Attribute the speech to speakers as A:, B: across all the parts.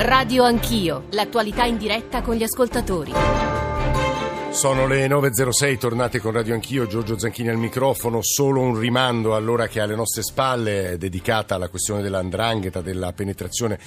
A: Radio Anch'io, l'attualità in diretta con gli ascoltatori.
B: Sono le 9.06, tornate con Radio Anch'io, Giorgio Zanchini al microfono, solo un rimando all'ora che è alle nostre spalle, dedicata alla questione dell'andrangheta, della penetrazione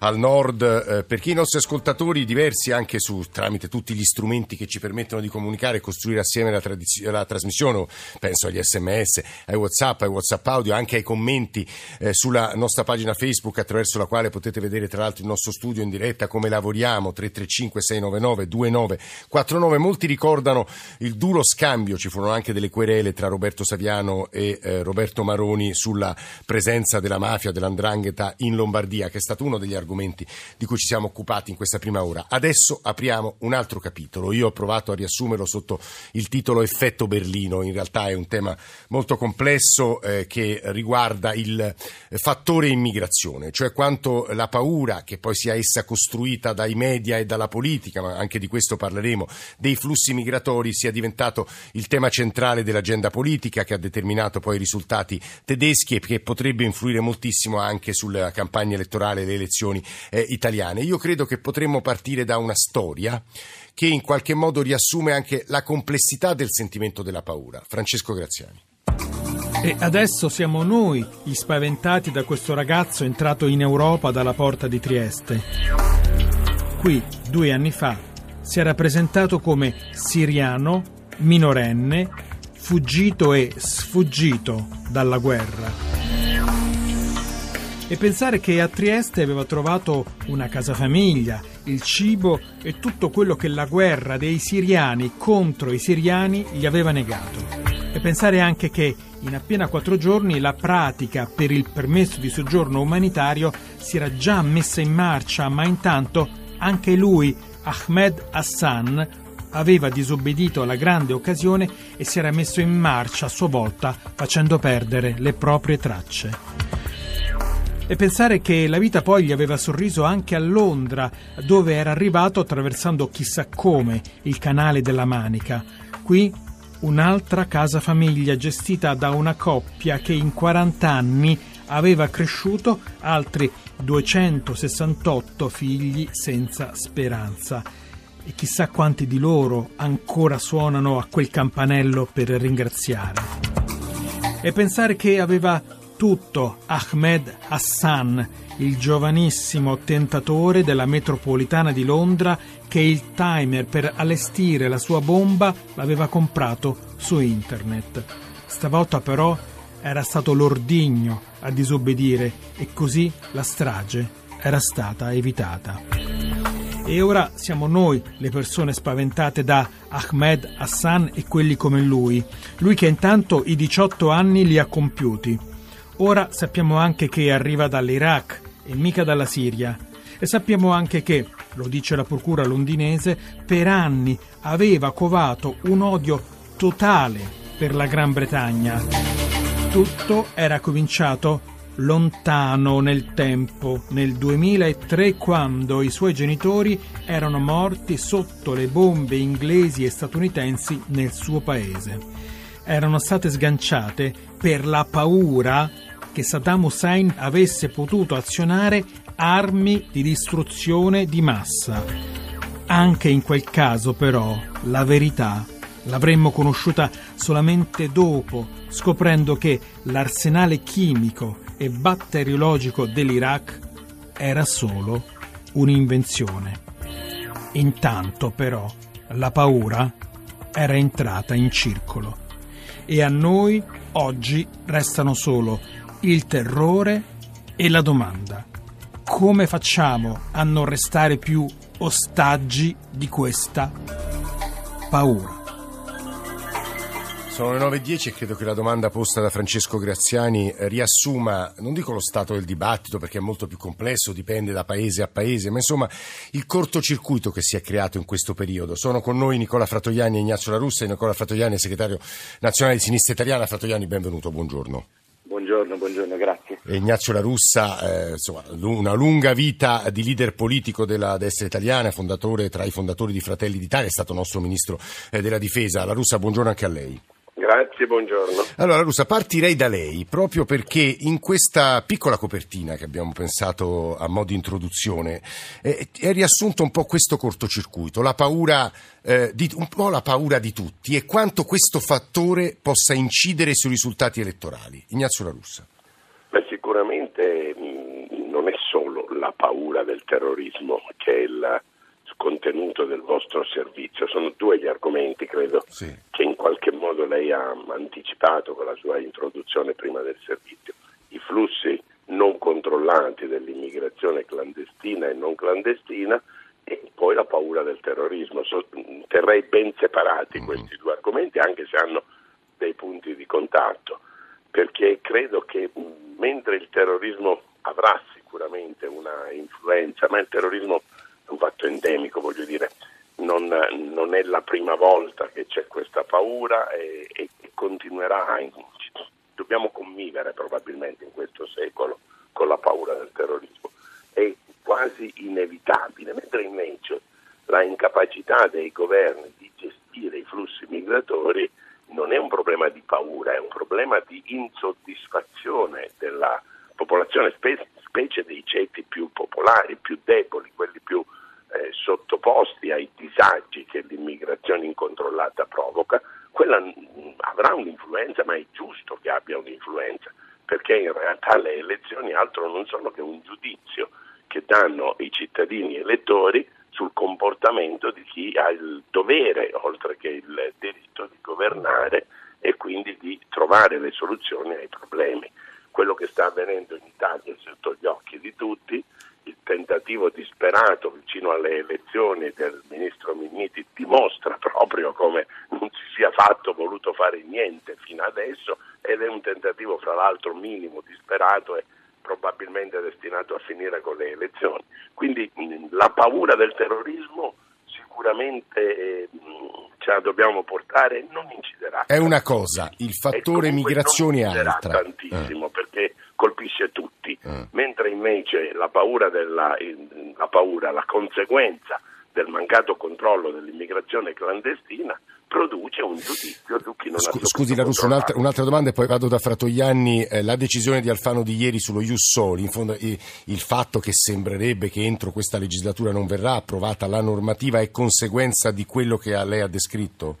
B: al nord, eh, perché i nostri ascoltatori, diversi anche su, tramite tutti gli strumenti che ci permettono di comunicare e costruire assieme la, tradiz- la, trasmissione, penso agli sms, ai whatsapp, ai whatsapp audio, anche ai commenti eh, sulla nostra pagina Facebook attraverso la quale potete vedere tra l'altro il nostro studio in diretta, come lavoriamo, 335 699 2949, molti ricordano il duro scambio, ci furono anche delle querele tra Roberto Saviano e eh, Roberto Maroni sulla presenza della mafia, dell'andrangheta in Lombardia, che è stato uno degli argomenti argomenti di cui ci siamo occupati in questa prima ora. Adesso apriamo un altro capitolo. Io ho provato a riassumerlo sotto il titolo Effetto Berlino. In realtà è un tema molto complesso eh, che riguarda il fattore immigrazione, cioè quanto la paura, che poi sia essa costruita dai media e dalla politica, ma anche di questo parleremo, dei flussi migratori sia diventato il tema centrale dell'agenda politica che ha determinato poi i risultati tedeschi e che potrebbe influire moltissimo anche sulla campagna elettorale e le elezioni istituzioni eh, italiane. Io credo che potremmo partire da una storia che in qualche modo riassume anche la complessità del sentimento della paura. Francesco Graziani.
C: E adesso siamo noi gli spaventati da questo ragazzo entrato in Europa dalla porta di Trieste. Qui, due anni fa, si era presentato come siriano, minorenne, fuggito e sfuggito dalla guerra e pensare che a Trieste aveva trovato una casa famiglia, il cibo e tutto quello che la guerra dei siriani contro i siriani gli aveva negato. E pensare anche che in appena quattro giorni la pratica per il permesso di soggiorno umanitario si era già messa in marcia, ma intanto anche lui, Ahmed Hassan, aveva disobbedito alla grande occasione e si era messo in marcia a sua volta facendo perdere le proprie tracce. E pensare che la vita poi gli aveva sorriso anche a Londra, dove era arrivato attraversando chissà come il canale della Manica. Qui un'altra casa famiglia gestita da una coppia che in 40 anni aveva cresciuto altri 268 figli senza speranza. E chissà quanti di loro ancora suonano a quel campanello per ringraziare. E pensare che aveva tutto Ahmed Hassan, il giovanissimo tentatore della metropolitana di Londra che il timer per allestire la sua bomba l'aveva comprato su internet. Stavolta però era stato l'ordigno a disobbedire e così la strage era stata evitata. E ora siamo noi le persone spaventate da Ahmed Hassan e quelli come lui, lui che intanto i 18 anni li ha compiuti. Ora sappiamo anche che arriva dall'Iraq e mica dalla Siria. E sappiamo anche che, lo dice la procura londinese, per anni aveva covato un odio totale per la Gran Bretagna. Tutto era cominciato lontano nel tempo, nel 2003, quando i suoi genitori erano morti sotto le bombe inglesi e statunitensi nel suo paese. Erano state sganciate per la paura che Saddam Hussein avesse potuto azionare armi di distruzione di massa. Anche in quel caso, però, la verità l'avremmo conosciuta solamente dopo, scoprendo che l'arsenale chimico e batteriologico dell'Iraq era solo un'invenzione. Intanto, però, la paura era entrata in circolo e a noi oggi restano solo il terrore e la domanda. Come facciamo a non restare più ostaggi di questa paura?
B: Sono le 9.10 e credo che la domanda posta da Francesco Graziani riassuma, non dico lo stato del dibattito perché è molto più complesso, dipende da paese a paese, ma insomma il cortocircuito che si è creato in questo periodo. Sono con noi Nicola Fratoiani e Ignazio La Russa. Nicola Fratoiani è segretario nazionale di Sinistra Italiana. Fratoiani, benvenuto, buongiorno.
D: Buongiorno, buongiorno, grazie.
B: Ignazio La Russa, eh, insomma, una lunga vita di leader politico della destra italiana, fondatore tra i fondatori di Fratelli d'Italia, è stato nostro ministro eh, della difesa. La Russa, buongiorno anche a lei.
D: Grazie, buongiorno.
B: Allora, Russa, partirei da lei proprio perché in questa piccola copertina che abbiamo pensato a modo di introduzione eh, è riassunto un po' questo cortocircuito, la paura, eh, di, un po' la paura di tutti e quanto questo fattore possa incidere sui risultati elettorali. Ignazio La Russa.
E: Beh, sicuramente mh, non è solo la paura del terrorismo che è il contenuto del vostro servizio. Sono due gli argomenti, credo, sì. che qualche modo lei ha anticipato con la sua introduzione prima del servizio. I flussi non controllati dell'immigrazione clandestina e non clandestina e poi la paura del terrorismo. So, terrei ben separati mm. questi due argomenti, anche se hanno dei punti di contatto, perché credo che mentre il terrorismo avrà sicuramente una influenza, ma il terrorismo un fatto endemico, voglio dire, non, non è la prima volta che c'è questa paura e, e, continuerà. In, dobbiamo convivere probabilmente in questo secolo con la paura del terrorismo. È quasi inevitabile, mentre invece la incapacità dei governi di gestire i flussi migratori non è un problema di paura, è un problema di insoddisfazione della popolazione, specie dei ceti più popolari, più deboli, quelli più eh, sottoposti ai disagi che l'immigrazione incontrollata provoca, quella avrà un'influenza, ma è giusto che abbia un'influenza, perché in realtà le elezioni altro non sono che un giudizio che danno i cittadini elettori sul comportamento di chi ha il dovere, oltre che il diritto, di governare e quindi di trovare le soluzioni ai problemi. Quello che sta avvenendo in Italia è sotto gli occhi di tutti, il tentativo disperato vicino alle elezioni del ministro Minniti dimostra proprio come non si sia fatto, voluto fare niente fino adesso ed è un tentativo fra l'altro minimo, disperato e probabilmente destinato a finire con le elezioni. Quindi la paura del terrorismo sicuramente ce la dobbiamo portare, non inciderà.
B: È una cosa, il fattore migrazione è altra.
E: tantissimo eh. perché colpisce tutti, eh. mentre invece la paura, della, la paura, la conseguenza del mancato controllo dell'immigrazione clandestina produce un giudizio su chi non Scu-
B: ha Scusi La Russo, un'altra, un'altra, domanda e poi vado da Fratoianni. Eh, la decisione di Alfano di ieri sullo Ius Soli, in fondo eh, il fatto che sembrerebbe che entro questa legislatura non verrà approvata la normativa è conseguenza di quello che lei ha descritto?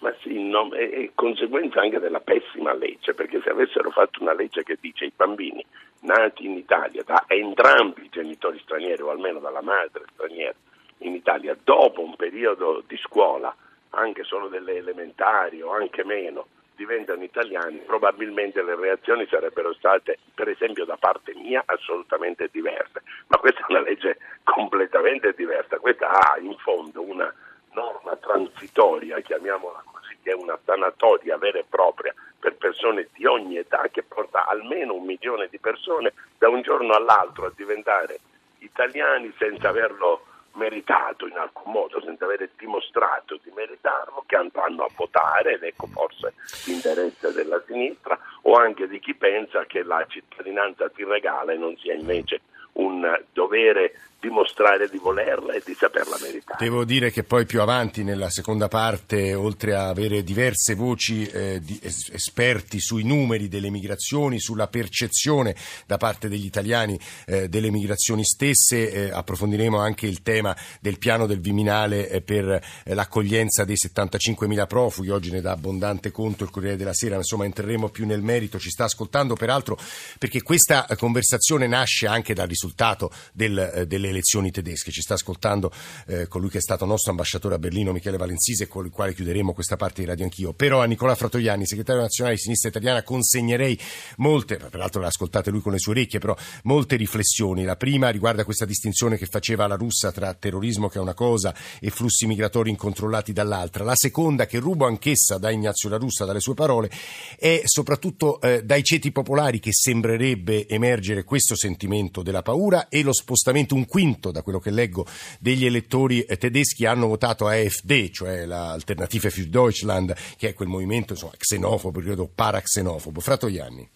E: Ma sì, no, è, è, conseguenza anche della pessima legge, perché se avessero fatto una legge che dice i bambini nati in Italia da entrambi i genitori stranieri o almeno dalla madre straniera in Italia dopo un periodo di scuola, anche solo delle elementari o anche meno, diventano italiani, probabilmente le reazioni sarebbero state, per esempio da parte mia, assolutamente diverse. Ma questa è una legge completamente diversa, questa ha in fondo una norma transitoria, chiamiamola così, che è una sanatoria vera e propria per persone di ogni età che porta almeno un milione di persone da un giorno all'altro a diventare italiani senza averlo meritato in alcun modo, senza aver dimostrato di meritarlo, che andranno a votare, ed ecco forse l'interesse della sinistra, o anche di chi pensa che la cittadinanza ti regala e non sia invece un dovere dimostrare di volerla e di saperla meritare.
B: Devo dire che poi più avanti nella seconda parte, oltre a avere diverse voci eh, di esperti sui numeri delle migrazioni, sulla percezione da parte degli italiani eh, delle migrazioni stesse, eh, approfondiremo anche il tema del piano del Viminale eh, per eh, l'accoglienza dei 75.000 profughi, oggi ne dà abbondante conto il Corriere della Sera, insomma entreremo più nel merito, ci sta ascoltando peraltro perché questa conversazione nasce anche dal risultato del, eh, delle elezioni tedesche. Ci sta ascoltando eh, colui che è stato nostro ambasciatore a Berlino, Michele Valenzise, con il quale chiuderemo questa parte di Radio Anch'io. Però a Nicola Fratoianni, segretario nazionale di Sinistra Italiana, consegnerei molte, peraltro le ascoltate lui con le sue orecchie, però molte riflessioni. La prima riguarda questa distinzione che faceva la russa tra terrorismo, che è una cosa, e flussi migratori incontrollati dall'altra. La seconda, che rubo anch'essa da Ignazio La Russa, dalle sue parole, è soprattutto eh, dai ceti popolari che sembrerebbe emergere questo sentimento della paura e lo spostamento un quinto quinto, da quello che leggo, degli elettori eh, tedeschi hanno votato AfD, cioè l'Alternative für Deutschland, che è quel movimento insomma, xenofobo, credo paraxenofobo. Frato Ianni.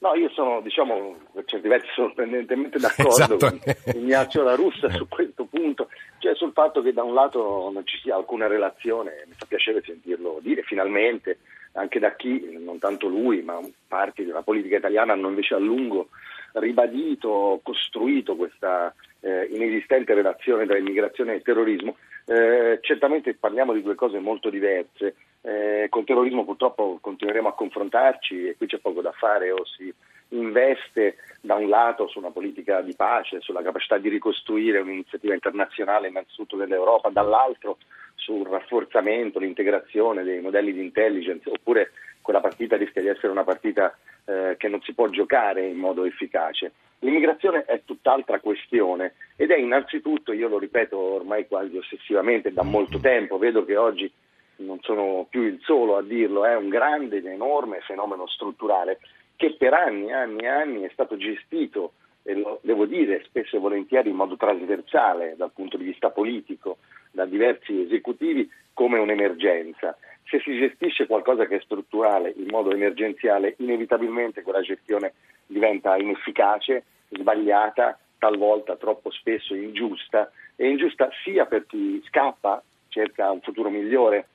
D: No, io sono, diciamo, per certi versi sorprendentemente d'accordo esatto. con Ignazio La Russa su questo punto, cioè sul fatto che da un lato non ci sia alcuna relazione, mi fa piacere sentirlo dire finalmente, anche da chi, non tanto lui, ma parti della politica italiana hanno invece a lungo ribadito, costruito questa eh, inesistente relazione tra immigrazione e terrorismo. Eh, certamente parliamo di due cose molto diverse. Eh, con terrorismo purtroppo continueremo a confrontarci e qui c'è poco da fare o si investe da un lato su una politica di pace, sulla capacità di ricostruire un'iniziativa internazionale innanzitutto dell'Europa, dall'altro sul rafforzamento, l'integrazione dei modelli di intelligence, oppure quella partita rischia di essere una partita eh, che non si può giocare in modo efficace. L'immigrazione è tutt'altra questione ed è innanzitutto, io lo ripeto ormai quasi ossessivamente da molto tempo, vedo che oggi non sono più il solo a dirlo, è un grande ed enorme fenomeno strutturale che per anni e anni e anni è stato gestito, e lo devo dire spesso e volentieri in modo trasversale dal punto di vista politico, da diversi esecutivi, come un'emergenza. Se si gestisce qualcosa che è strutturale in modo emergenziale, inevitabilmente quella gestione diventa inefficace, sbagliata, talvolta troppo spesso ingiusta, e ingiusta sia per chi scappa, cerca un futuro migliore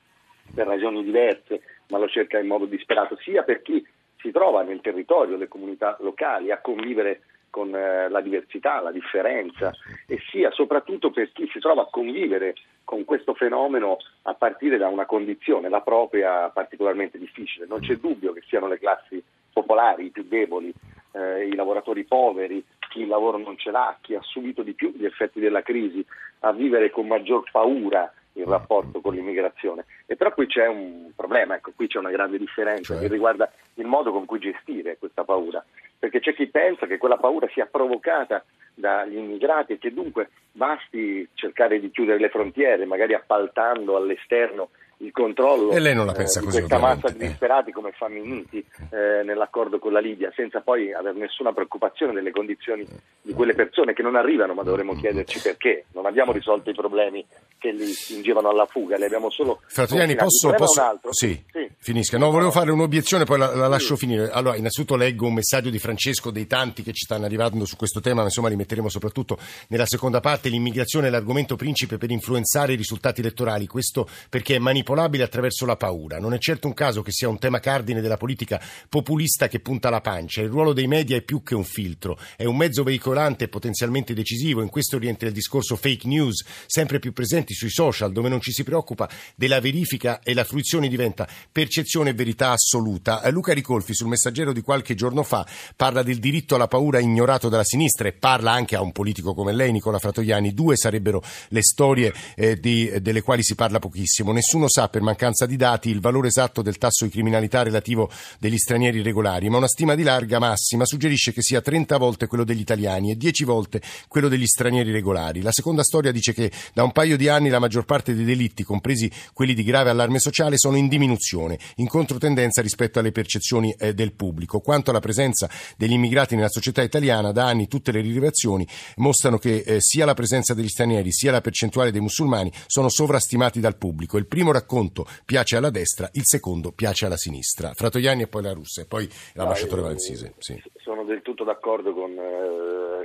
D: per ragioni diverse, ma lo cerca in modo disperato, sia per chi si trova nel territorio, le comunità locali, a convivere con eh, la diversità, la differenza e sia soprattutto per chi si trova a convivere con questo fenomeno a partire da una condizione, la propria, particolarmente difficile. Non c'è dubbio che siano le classi popolari, i più deboli, eh, i lavoratori poveri, chi il lavoro non ce l'ha, chi ha subito di più gli effetti della crisi, a vivere con maggior paura il rapporto con l'immigrazione. E però qui c'è un problema, ecco, qui c'è una grande differenza cioè. che riguarda il modo con cui gestire questa paura, perché c'è chi pensa che quella paura sia provocata dagli immigrati e che dunque basti cercare di chiudere le frontiere, magari appaltando all'esterno il controllo
B: e lei non la pensa
D: eh,
B: così,
D: di questa massa di disperati come fa Minniti eh, nell'accordo con la Libia, senza poi avere nessuna preoccupazione delle condizioni di quelle persone che non arrivano, ma dovremmo chiederci perché. Non abbiamo risolto i problemi che li spingevano alla fuga, li abbiamo solo...
B: Fratelli, posso... posso... Sì, sì, finisca. No, volevo fare un'obiezione, poi la, la lascio sì. finire. Allora, innanzitutto leggo un messaggio di Francesco dei tanti che ci stanno arrivando su questo tema, ma insomma li metteremo soprattutto nella seconda parte. L'immigrazione è l'argomento principe per influenzare i risultati elettorali, questo perché è manipolabile attraverso la paura. Non è certo un caso che sia un tema cardine della politica populista che punta la pancia. Il ruolo dei media è più che un filtro, è un mezzo veicolante e potenzialmente decisivo. In questo orienta il discorso fake news, sempre più presenti sui social, dove non ci si preoccupa della verifica e la fruizione diventa percezione e verità assoluta. Eh, Luca Ricolfi sul messaggero di qualche giorno fa parla del diritto alla paura ignorato dalla sinistra e parla anche a un politico come lei, Nicola Fratoiani. Due sarebbero le storie eh, di, delle quali si parla pochissimo. Nessuno sa per mancanza di dati il valore esatto del tasso di criminalità relativo degli stranieri irregolari, ma una stima di larga massima suggerisce che sia 30 volte quello degli italiani e 10 volte quello degli stranieri regolari. La seconda storia dice che da un paio di anni anni la maggior parte dei delitti, compresi quelli di grave allarme sociale, sono in diminuzione, in controtendenza rispetto alle percezioni eh, del pubblico. Quanto alla presenza degli immigrati nella società italiana, da anni tutte le rilevazioni mostrano che eh, sia la presenza degli stranieri sia la percentuale dei musulmani sono sovrastimati dal pubblico. Il primo racconto piace alla destra, il secondo piace alla sinistra. Fratoiani e poi la Russia e poi l'ambasciatore Valensise. Sì.
D: Sono del tutto d'accordo con eh,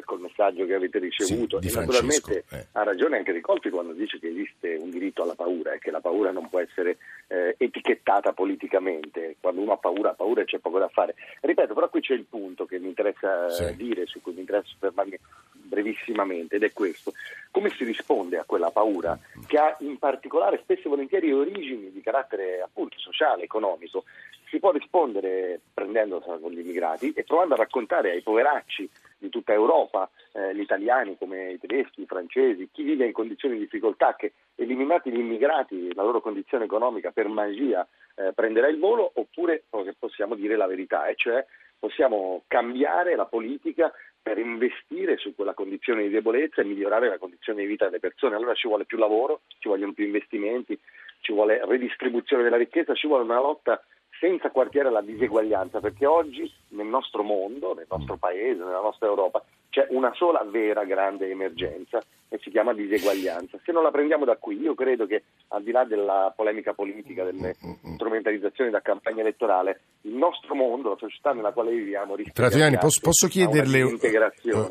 D: col messaggio che avete ricevuto sì, e naturalmente eh. ha ragione anche Ricolfi quando dice che esiste un diritto alla paura e che la paura non può essere eh, etichettata politicamente. Quando uno ha paura, ha paura e c'è poco da fare. Ripeto, però qui c'è il punto che mi interessa sì. dire, su cui mi interessa fermarmi brevissimamente, ed è questo. Come si risponde a quella paura che ha in particolare spesso e volentieri origini di carattere appunto sociale, economico? Si può rispondere prendendosela con gli immigrati e provando a raccontare ai poveracci di tutta Europa, eh, gli italiani come i tedeschi, i francesi, chi vive in condizioni di difficoltà che eliminati gli immigrati, la loro condizione economica per magia eh, prenderà il volo, oppure possiamo dire la verità, e cioè possiamo cambiare la politica per investire su quella condizione di debolezza e migliorare la condizione di vita delle persone. Allora ci vuole più lavoro, ci vogliono più investimenti, ci vuole redistribuzione della ricchezza, ci vuole una lotta senza quartiere alla diseguaglianza, perché oggi nel nostro mondo, nel nostro paese, nella nostra Europa, c'è una sola vera grande emergenza e si chiama diseguaglianza. Se non la prendiamo da qui, io credo che al di là della polemica politica, delle strumentalizzazioni da campagna elettorale, il nostro mondo, la società nella quale viviamo,
B: di posso, posso chiederle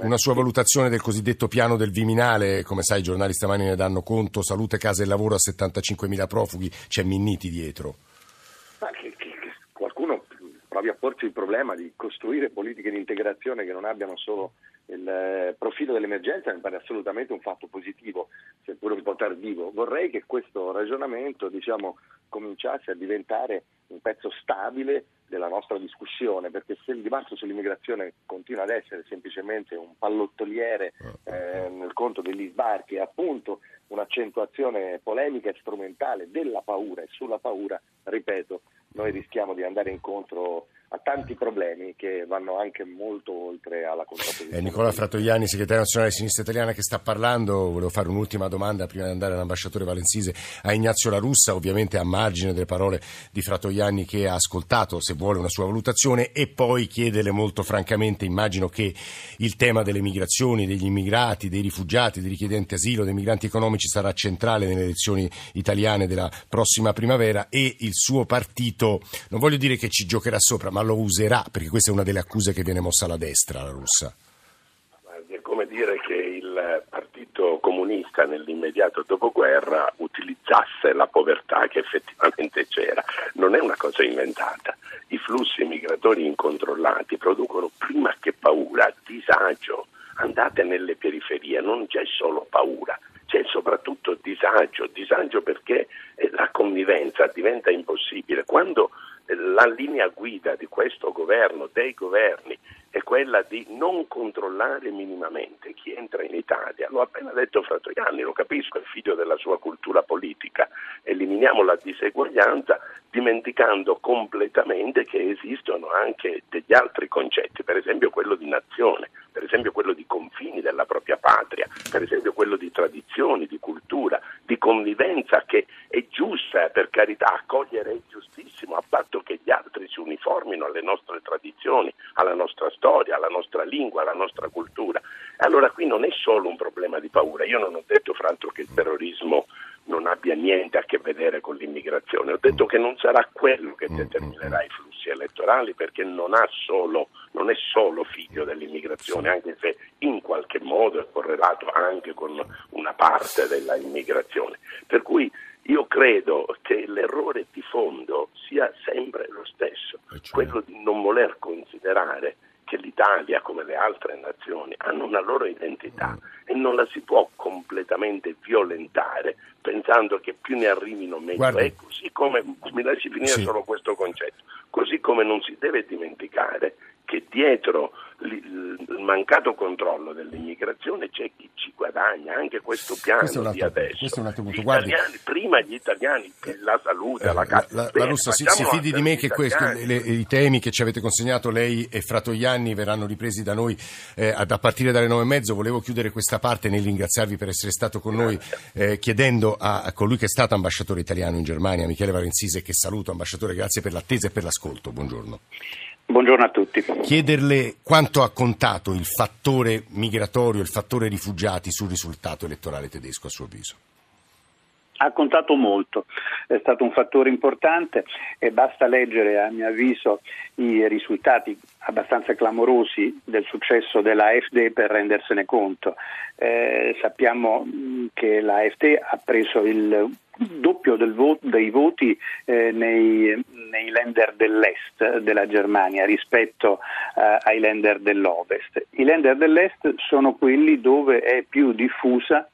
B: una sua valutazione del cosiddetto piano del Viminale? Come sai, i giornali stamani ne danno conto, salute, casa e lavoro a 75.000 profughi, c'è Minniti dietro.
D: Provi a porsi il problema di costruire politiche di integrazione che non abbiano solo il eh, profilo dell'emergenza mi pare assolutamente un fatto positivo, seppur un po' tardivo. Vorrei che questo ragionamento diciamo, cominciasse a diventare un pezzo stabile della nostra discussione, perché se il dibattito sull'immigrazione continua ad essere semplicemente un pallottoliere eh, nel conto degli sbarchi e appunto un'accentuazione polemica e strumentale della paura e sulla paura, ripeto, noi rischiamo di andare incontro a tanti problemi che vanno anche molto oltre alla contrapposizione.
B: È Nicola Frattoiani, segretario nazionale di sinistra italiana, che sta parlando. Volevo fare un'ultima domanda prima di andare all'ambasciatore Valenzise a Ignazio La Russa, ovviamente a margine delle parole di Frattoiani che ha ascoltato, se vuole una sua valutazione, e poi chiederle molto francamente, immagino che il tema delle migrazioni, degli immigrati, dei rifugiati, dei richiedenti asilo, dei migranti economici sarà centrale nelle elezioni italiane della prossima primavera e il suo partito, non voglio dire che ci giocherà sopra, ma lo userà, perché questa è una delle accuse che viene mossa alla destra, la russa.
E: È come dire che il Partito Comunista nell'immediato dopoguerra utilizzasse la povertà che effettivamente c'era. Non è una cosa inventata. I flussi migratori incontrollati producono prima che paura, disagio. Andate nelle periferie, non c'è solo paura, c'è soprattutto disagio, disagio perché la convivenza diventa impossibile. Quando la linea guida di questo governo, dei governi, è quella di non controllare minimamente chi entra in Italia. L'ho appena detto Frattoianni, lo capisco, è figlio della sua cultura politica. Eliminiamo la diseguaglianza dimenticando completamente che esistono anche degli altri concetti, per esempio quello di nazione, per esempio quello di confini della propria patria, per esempio quello di tradizioni, di cultura, di convivenza che è giusta, per carità, accogliere è giustissimo, a patto che gli altri si uniformino alle nostre tradizioni, alla nostra storia, alla nostra lingua, alla nostra cultura. Allora qui non è solo un problema di paura. Io non ho detto, fra l'altro, che il terrorismo non abbia niente a che vedere con l'immigrazione, ho detto che non sarà quello che determinerà i flussi elettorali perché non, solo, non è solo figlio dell'immigrazione, anche se in qualche modo è correlato anche con una parte della immigrazione. Per cui io credo che l'errore di fondo sia sempre lo stesso, cioè? quello di non voler considerare che l'Italia, come le altre nazioni, hanno una loro identità e non la si può completamente violentare pensando che più ne arrivino meglio Guardi. è, così come, mi lasci finire sì. solo questo concetto, così come non si deve dimenticare che dietro il mancato controllo dell'immigrazione c'è chi ci guadagna anche questo piano questo di adesso.
B: Questo è un altro punto.
E: Gli italiani, prima gli italiani, la salute, eh, la.
B: La, la, la Russa, si, si, fidi di me che questo, le, i temi che ci avete consegnato lei e Fratoianni verranno ripresi da noi eh, a partire dalle nove e mezzo. Volevo chiudere questa parte nel ringraziarvi per essere stato con noi, eh, chiedendo a, a, colui che è stato ambasciatore italiano in Germania, Michele Valenzise, che saluto, ambasciatore, grazie per l'attesa e per l'ascolto. Buongiorno.
F: Buongiorno a tutti.
B: Chiederle quanto ha contato il fattore migratorio, il fattore rifugiati sul risultato elettorale tedesco, a suo avviso?
F: Ha contato molto, è stato un fattore importante e basta leggere a mio avviso i risultati abbastanza clamorosi del successo della AfD per rendersene conto. Eh, sappiamo che la AfD ha preso il doppio voto, dei voti eh, nei, nei lender dell'est della Germania rispetto eh, ai lender dell'ovest. I lender dell'est sono quelli dove è più diffusa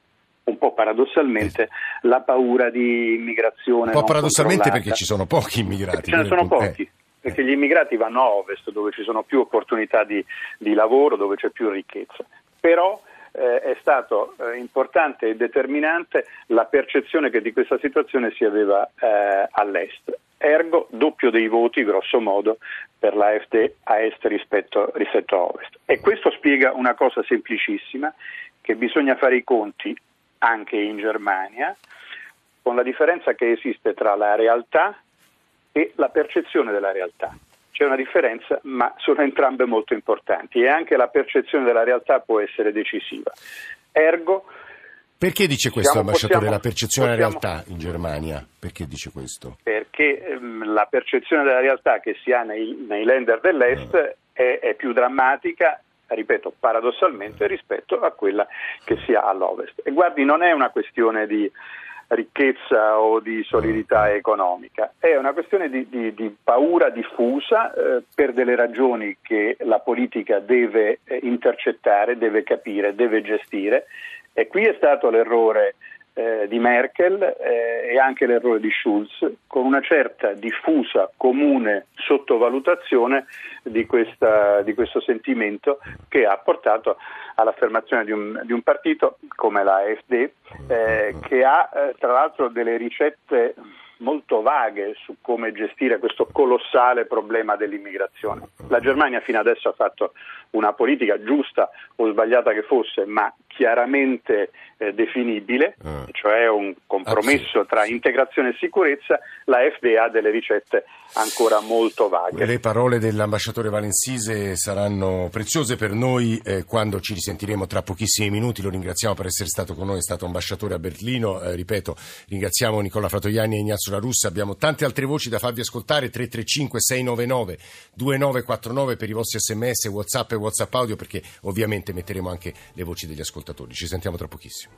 F: un po' paradossalmente la paura di immigrazione.
B: Un po' paradossalmente perché ci sono pochi immigrati.
F: Ce ne sono pochi. Eh. Perché gli immigrati vanno a ovest dove ci sono più opportunità di, di lavoro, dove c'è più ricchezza. Però eh, è stato eh, importante e determinante la percezione che di questa situazione si aveva eh, all'est. Ergo doppio dei voti, grosso modo, per l'AFD a est rispetto, rispetto a ovest. E questo spiega una cosa semplicissima, che bisogna fare i conti anche in Germania, con la differenza che esiste tra la realtà e la percezione della realtà. C'è una differenza, ma sono entrambe molto importanti e anche la percezione della realtà può essere decisiva. Ergo,
B: perché dice questo, possiamo, ambasciatore, possiamo, la percezione possiamo, della realtà in Germania? Perché dice questo?
F: Perché ehm, la percezione della realtà che si ha nei, nei lender dell'Est eh. è, è, più drammatica ripeto, paradossalmente rispetto a quella che si ha all'ovest. E guardi, non è una questione di ricchezza o di solidità economica, è una questione di, di, di paura diffusa eh, per delle ragioni che la politica deve eh, intercettare, deve capire, deve gestire. E qui è stato l'errore eh, di Merkel eh, e anche l'errore di Schulz, con una certa diffusa, comune sottovalutazione di, questa, di questo sentimento che ha portato all'affermazione di un, di un partito come la AfD, eh, che ha eh, tra l'altro delle ricette molto vaghe su come gestire questo colossale problema dell'immigrazione. La Germania fino adesso ha fatto una politica giusta o sbagliata che fosse, ma chiaramente eh, definibile, eh. cioè un compromesso ah, tra integrazione e sicurezza, la FDA ha delle ricette ancora molto vaghe.
B: Le parole dell'ambasciatore Valensise saranno preziose per noi eh, quando ci risentiremo tra pochissimi minuti. Lo ringraziamo per essere stato con noi, è stato ambasciatore a Berlino. Eh, ripeto, ringraziamo Nicola Fratoiani e Ignazio La Russa. Abbiamo tante altre voci da farvi ascoltare. 335 699 2949 per i vostri sms, whatsapp e whatsapp audio perché ovviamente metteremo anche le voci degli ascoltatori. Ci sentiamo tra pochissimo.